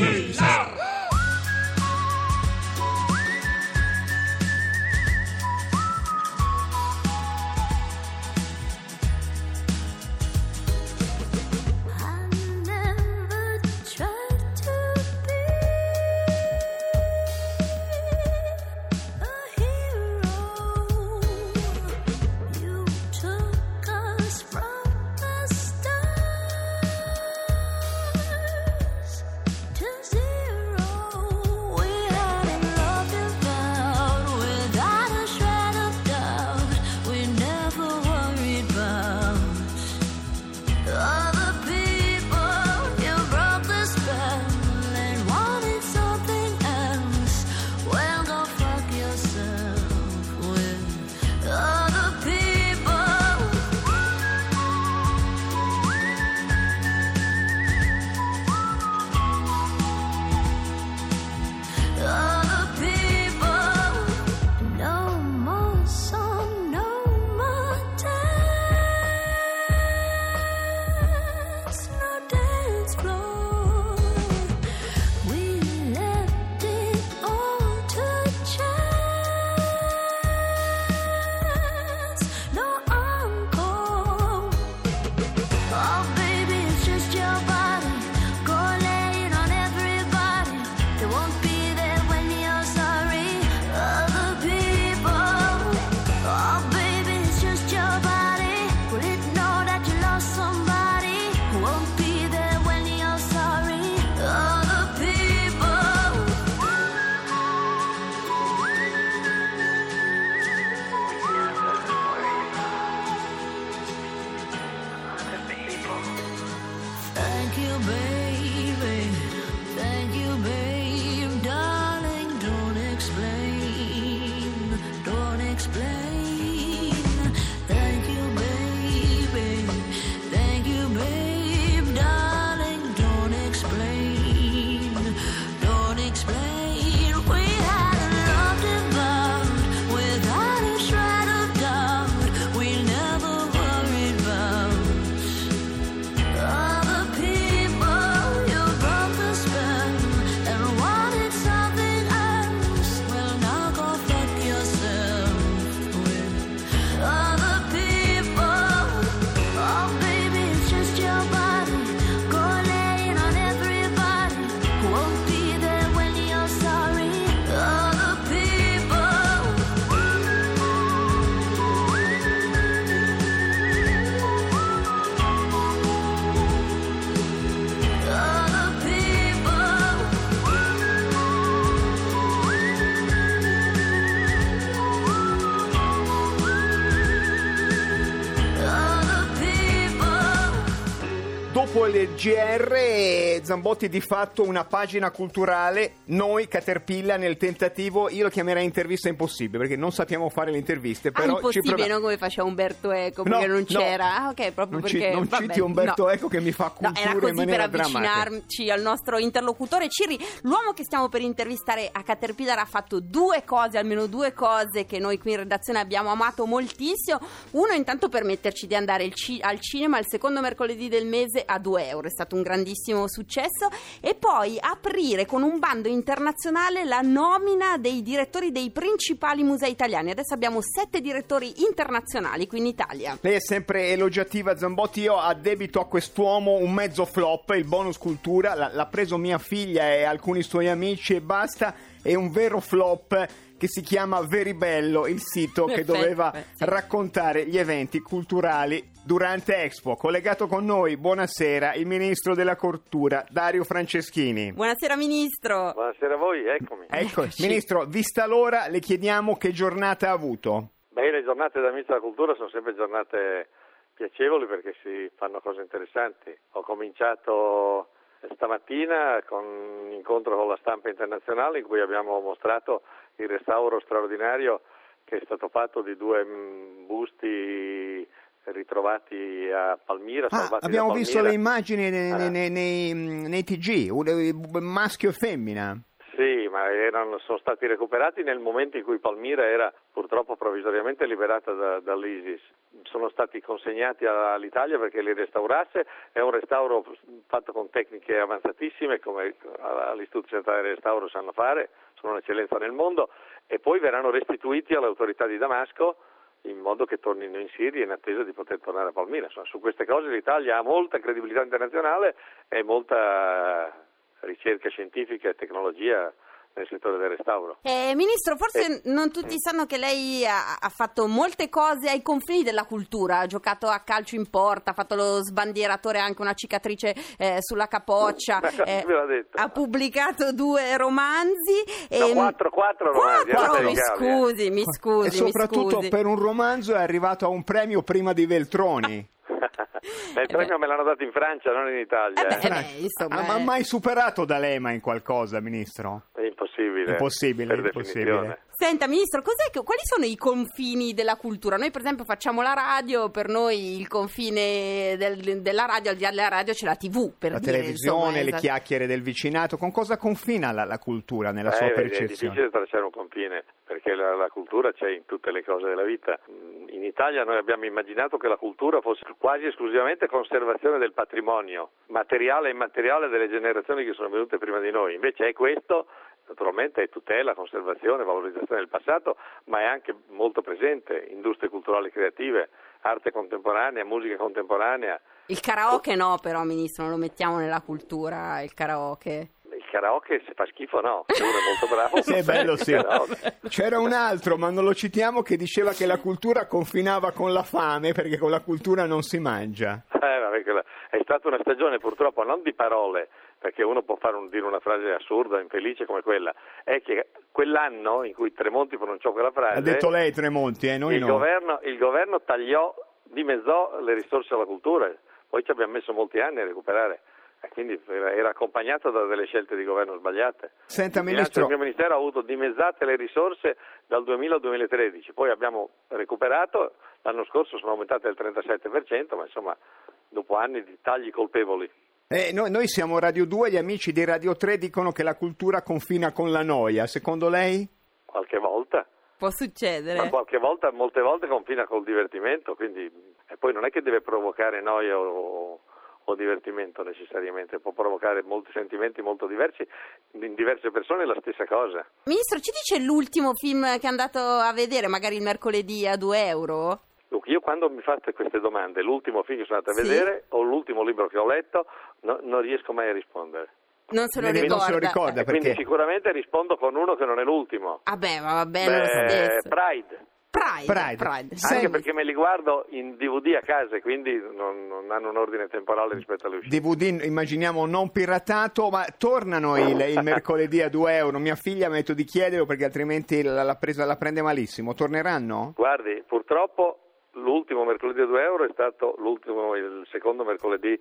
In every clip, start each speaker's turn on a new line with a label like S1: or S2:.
S1: I Thank you, baby.
S2: Il GR, Zambotti di fatto una pagina culturale, noi Caterpillar nel tentativo, io lo chiamerei intervista impossibile perché non sappiamo fare le interviste,
S3: Ah,
S2: però ci
S3: impossibile,
S2: proviamo.
S3: non come faceva Umberto Eco,
S2: No,
S3: perché non
S2: no.
S3: c'era. Ah, ok, proprio
S2: Non ci-
S3: perché.
S2: non
S3: vabbè,
S2: citi Umberto
S3: no.
S2: Eco che mi fa
S3: No,
S2: cultura
S3: era
S2: in
S3: così per
S2: maniera drammatica.
S3: avvicinarci al nostro interlocutore Ciri. L'uomo che stiamo per intervistare a Caterpillar ha fatto due cose, almeno due cose che noi qui in redazione abbiamo amato moltissimo. Uno, intanto, permetterci di andare ci- al cinema il secondo mercoledì del mese a 2 euro. È stato un grandissimo successo. E poi aprire con un bando internazionale la nomina dei direttori dei principali musei italiani. Adesso abbiamo sette direttori internazionali qui in Italia.
S2: Lei è sempre elogiativa Zambotti, io addebito a quest'uomo un mezzo flop, il bonus cultura, l'ha, l'ha preso mia figlia e alcuni suoi amici e basta, è un vero flop che si chiama Veribello, il sito che doveva raccontare gli eventi culturali durante Expo. Collegato con noi, buonasera, il ministro della Cultura, Dario Franceschini.
S3: Buonasera Ministro.
S4: Buonasera a voi, eccomi.
S2: Ecco,
S3: Eccoci.
S2: ministro, vista l'ora, le chiediamo che giornata ha avuto.
S4: Beh, le giornate da Ministro della Cultura sono sempre giornate piacevoli perché si fanno cose interessanti. Ho cominciato stamattina con un incontro con la stampa internazionale in cui abbiamo mostrato il restauro straordinario che è stato fatto di due mm, busti ritrovati a Palmira.
S2: Ah, abbiamo visto
S4: Palmira.
S2: le immagini nei,
S4: Ah.
S2: nei- nei- nei TG, eh, maschio e femmina.
S4: Sì, ma erano, sono stati recuperati nel momento in cui Palmira era purtroppo provvisoriamente liberata da- dall'ISIS. sono stati consegnati all'Italia perché li restaurasse, è un restauro fatto con tecniche avanzatissime come all'Istituto Centrale del Restauro sanno fare, sono un'eccellenza nel mondo e poi verranno restituiti alle autorità di Damasco in modo che tornino in Siria in attesa di poter tornare a Palmira. Insomma, su queste cose l'Italia ha molta credibilità internazionale e molta ricerca scientifica e tecnologia nel settore del restauro.
S3: Eh, Ministro, forse non tutti sanno che lei ha, ha, fatto molte cose ai confini della cultura, ha giocato a calcio in porta, ha fatto lo sbandieratore, anche una cicatrice eh, sulla capoccia,
S4: eh,
S3: ha pubblicato due romanzi.
S4: No, e, quattro, quattro romanzi.
S3: Quattro, mi scusi, mi scusi.
S2: E soprattutto
S3: scusi.
S2: per un romanzo è arrivato a un premio prima di Veltroni.
S4: Il premio me l'hanno dato in Francia, non in Italia.
S3: Eh beh, eh beh, insomma,
S2: ha mai superato D'Alema in qualcosa, Ministro?
S4: È impossibile.
S2: Impossibile,
S4: per
S2: impossibile.
S4: definizione.
S3: Senta, Ministro, che, quali sono i confini della cultura? Noi, per esempio, facciamo la radio, per noi il confine del, della radio, al di là della radio, c'è la TV. Per
S2: la
S3: dire,
S2: televisione,
S3: insomma,
S2: le
S3: esatto.
S2: chiacchiere del vicinato. Con cosa confina la, la cultura nella
S4: Eh,
S2: sua
S4: vedi, È
S2: percezione?
S4: difficile tracciare un confine perché la, la cultura c'è in tutte le cose della vita. Mm, In Italia noi abbiamo immaginato che la cultura fosse quasi esclusivamente conservazione del patrimonio materiale e immateriale delle generazioni che sono venute prima di noi. Invece è questo naturalmente è tutela, conservazione, valorizzazione del passato, ma è anche molto presente, industrie culturali e creative, arte contemporanea, musica contemporanea.
S3: Il karaoke no, però, Ministro, non lo mettiamo nella cultura, il karaoke.
S4: Il karaoke se fa schifo no, se uno è molto bravo.
S2: Sì, è bello, sì. C'era un altro, ma non lo citiamo, che diceva che la cultura confinava con la fame perché con la cultura non si mangia.
S4: Eh, è stata una stagione purtroppo non di parole, perché uno può fare un- dire una frase assurda, infelice come quella, è che quell'anno in cui Tremonti pronunciò quella frase,
S2: Ha detto lei Tremonti, eh, noi
S4: il,
S2: no.
S4: governo, il governo tagliò, dimezzò le risorse alla cultura, poi ci abbiamo messo molti anni a recuperare. Quindi era, accompagnato da delle scelte di governo sbagliate.
S2: Senta,
S4: Il
S2: Ministro,
S4: del mio ministero ha avuto dimezzate le risorse dal 2000 al 2013, poi abbiamo recuperato, l'anno scorso sono aumentate del 37%, ma insomma dopo anni di tagli colpevoli.
S2: Eh, noi, noi siamo Radio 2, gli amici di Radio 3 dicono che la cultura confina con la noia. Secondo lei?
S4: Qualche volta,
S3: Può
S4: ma
S3: succedere.
S4: qualche volta, molte volte confina col divertimento, quindi e poi non è che deve provocare noia o, o divertimento necessariamente, può provocare molti sentimenti molto diversi, in diverse persone è la stessa cosa.
S3: Ministro, ci dice l'ultimo film che è andato a vedere, magari il mercoledì a 2 euro?
S4: Io quando mi fate queste domande, l'ultimo film che sono andato a
S3: Sì.
S4: vedere o l'ultimo libro che ho letto, no- non riesco mai a rispondere.
S3: Non se lo
S2: Lei
S3: ricorda.
S2: non se lo ricorda
S4: E quindi
S2: perché?
S4: sicuramente rispondo con uno che non è l'ultimo.
S3: Vabbè, ma va bene lo stesso.
S4: Pride.
S3: Pride.
S2: Pride.
S3: Pride.
S2: Sì.
S4: Anche perché me li guardo in DVD a casa e quindi non, non hanno un ordine temporale rispetto alle uscite.
S2: DVD immaginiamo non piratato, ma tornano il, il mercoledì a 2 euro. Mia figlia mi ha detto di chiederlo perché altrimenti la, la presa- la prende malissimo. Torneranno?
S4: Guardi, purtroppo l'ultimo mercoledì a 2 euro è stato l'ultimo, il secondo mercoledì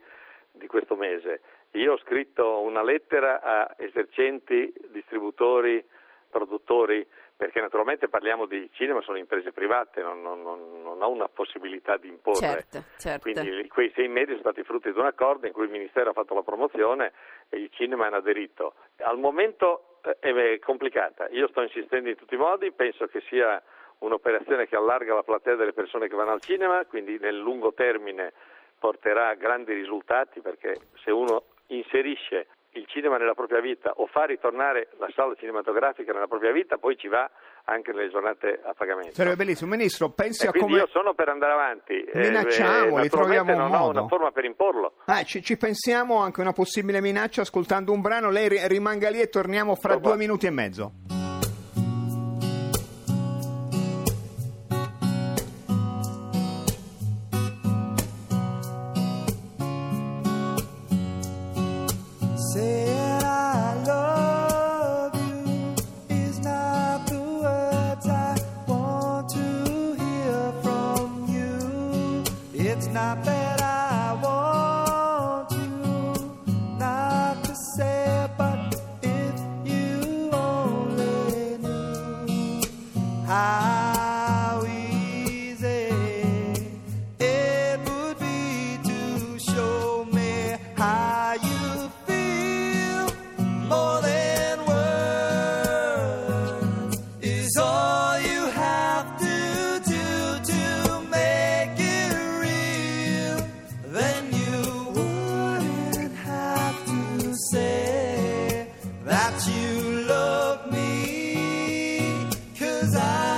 S4: di questo mese. Io ho scritto una lettera a esercenti, distributori, produttori, perché naturalmente parliamo di cinema, sono imprese private, non, non- non- ho una possibilità di imporre.
S3: Certo, certo.
S4: Quindi quei sei mesi sono stati frutto di un accordo in cui il Ministero ha fatto la promozione e i cinema hanno aderito. Al momento eh, è complicata, io sto insistendo in tutti i modi, penso che sia un'operazione che allarga la platea delle persone che vanno al cinema, quindi nel lungo termine porterà grandi risultati perché se uno inserisce il cinema nella propria vita o fa ritornare la sala cinematografica nella propria vita, poi ci va anche nelle giornate a pagamento.
S2: Sarebbe bellissimo. Ministro, pensi a come...
S4: io sono per andare avanti. eh,
S2: Minacciamoli,
S4: eh,
S2: troviamo un
S4: non ho
S2: modo.
S4: una forma per imporlo.
S2: Ah, ci, ci pensiamo anche a una possibile minaccia ascoltando un brano. Lei ri- rimanga lì e torniamo fra
S4: Dopo.
S2: due minuti e mezzo.
S5: I. cause I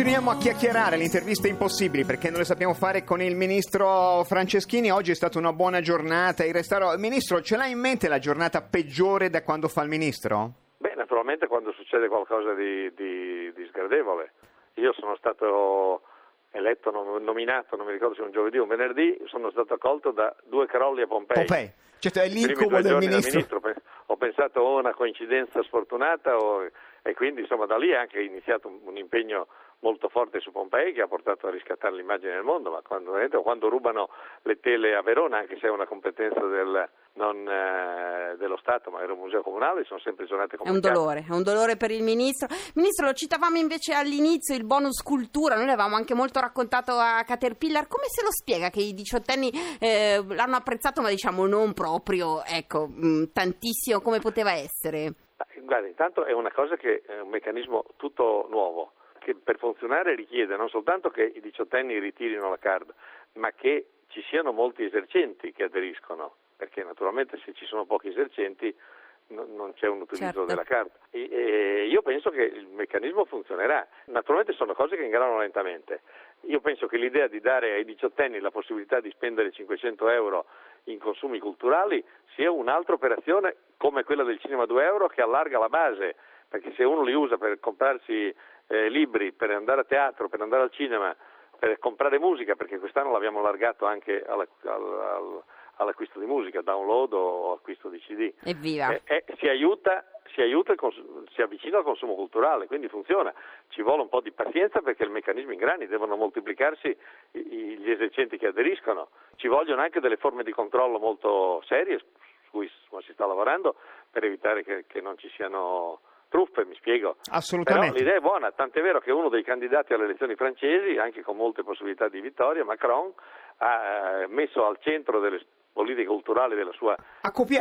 S2: Continuiamo a chiacchierare, le interviste impossibili perché non le sappiamo fare con il ministro Franceschini. Oggi è stata una buona giornata. Il restauro... Ministro, ce l'ha in mente la giornata peggiore da quando fa il ministro?
S4: Beh, naturalmente quando succede qualcosa di, di- di sgradevole. Io sono stato eletto, nom- nominato, non mi ricordo se un giovedì o un venerdì, sono stato accolto da due crolli a Pompei.
S2: Pompei. Certo, è l'incubo del ministro.
S4: pe- Ho pensato o una coincidenza sfortunata o- e quindi insomma da lì è anche iniziato un, un impegno molto forte su Pompei che ha portato a riscattare l'immagine del mondo, ma quando, quando rubano le tele a Verona, anche se è una competenza del, non, eh, dello Stato ma era un museo comunale, sono sempre giornate
S3: È un
S4: complicate.
S3: dolore, è un dolore per il ministro. Ministro, lo citavamo invece all'inizio, il bonus cultura, noi l'avevamo anche molto raccontato a Caterpillar. Come se lo spiega che i diciottenni eh, l'hanno apprezzato, ma diciamo non proprio, ecco, mh, tantissimo come poteva essere?
S4: Guarda, intanto è una cosa che è un meccanismo tutto nuovo, che per funzionare richiede non soltanto che i diciottenni ritirino la card, ma che ci siano molti esercenti che aderiscono, perché naturalmente se ci sono pochi esercenti non, c'è un utilizzo
S3: Certo.
S4: della carta. E, e io penso che il meccanismo funzionerà. Naturalmente sono cose che ingranano lentamente. Io penso che l'idea di dare ai diciottenni la possibilità di spendere 500 euro in consumi culturali sia un'altra operazione come quella del cinema 2 euro che allarga la base, perché se uno li usa per comprarsi eh, libri, per andare a teatro, per andare al cinema, per comprare musica, perché quest'anno l'abbiamo allargato anche alla- al- al- all'acquisto di musica, download o acquisto di CD.
S3: Evviva!
S4: Eh, eh, si aiuta, si, aiuta il cons- si avvicina al consumo culturale, quindi funziona. Ci vuole un po' di pazienza perché il meccanismo ingrani, devono moltiplicarsi i- i- gli esercenti che aderiscono. Ci vogliono anche delle forme di controllo molto serie su cui si sta lavorando per evitare che, che non ci siano truffe, mi spiego.
S2: Assolutamente.
S4: Però l'idea è buona, tant'è vero che uno dei candidati alle elezioni francesi, anche con molte possibilità di vittoria, Macron, ha eh, messo al centro delle politiche culturali della sua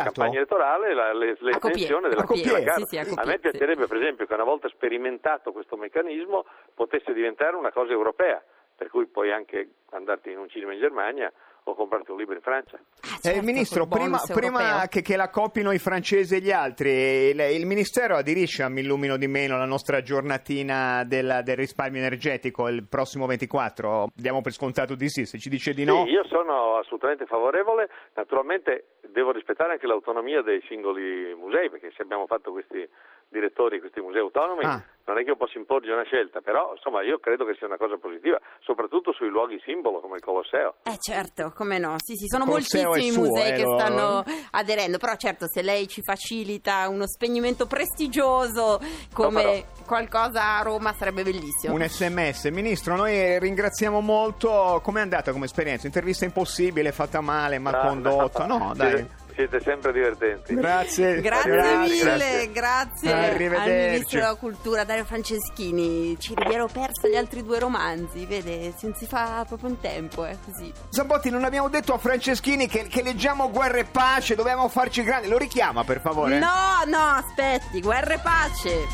S4: campagna elettorale la- le- l'estensione della cultura
S2: sì,
S4: carta.
S3: sì, a
S4: A me piacerebbe per esempio che una volta sperimentato questo meccanismo potesse diventare una cosa europea, per cui puoi anche andarti in un cinema in Germania o comprarti un libro in Francia.
S3: Ah,
S2: Eh,
S3: certo,
S2: ministro,
S3: col
S2: prima, prima che, che la copino i francesi e gli altri, il, il Ministero aderisce a Mi illumino di meno la nostra giornatina del, del risparmio energetico il prossimo 24? Diamo per scontato di sì, se ci dice di no...
S4: Sì, io sono assolutamente favorevole, naturalmente devo rispettare anche l'autonomia dei singoli musei, perché se abbiamo fatto questi direttori di questi musei autonomi
S2: Ah.
S4: non è che io posso imporgere una scelta, però insomma io credo che sia una cosa positiva, soprattutto sui luoghi simbolo come il Colosseo.
S3: Eh certo, come no, sì sì, sono moltissimi
S2: suo,
S3: musei
S2: eh,
S3: che stanno aderendo, però certo se lei ci facilita uno spegnimento prestigioso come
S4: farò.
S3: qualcosa a Roma sarebbe bellissimo.
S2: Un sms. Ministro, noi ringraziamo molto. Com'è andata come esperienza? Intervista impossibile, fatta male, mal condotta? No, dai.
S4: Si siete sempre divertenti.
S2: Grazie.
S3: Grazie, mille, grazie, al
S2: Arrivederci.
S3: Ministro della Cultura Dario Franceschini. Ci mi ero persa gli altri due romanzi, vede, non si fa proprio in tempo, è così.
S2: Zambotti, non abbiamo detto a Franceschini che, che leggiamo Guerra e Pace, dobbiamo farci grandi. Lo richiama, per favore?
S3: No, no, aspetti, guerra e pace.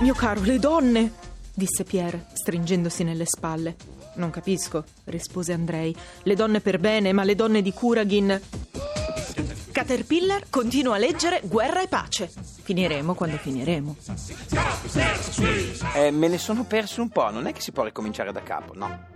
S6: Mio caro, le donne, disse Pierre, stringendosi nelle spalle. Non capisco, rispose Andrei. Le donne per bene, ma le donne di Kuragin. Caterpillar continua a leggere Guerra e pace. Finiremo quando finiremo.
S7: Eh, me ne sono perso un po', non è che si può ricominciare da capo, no.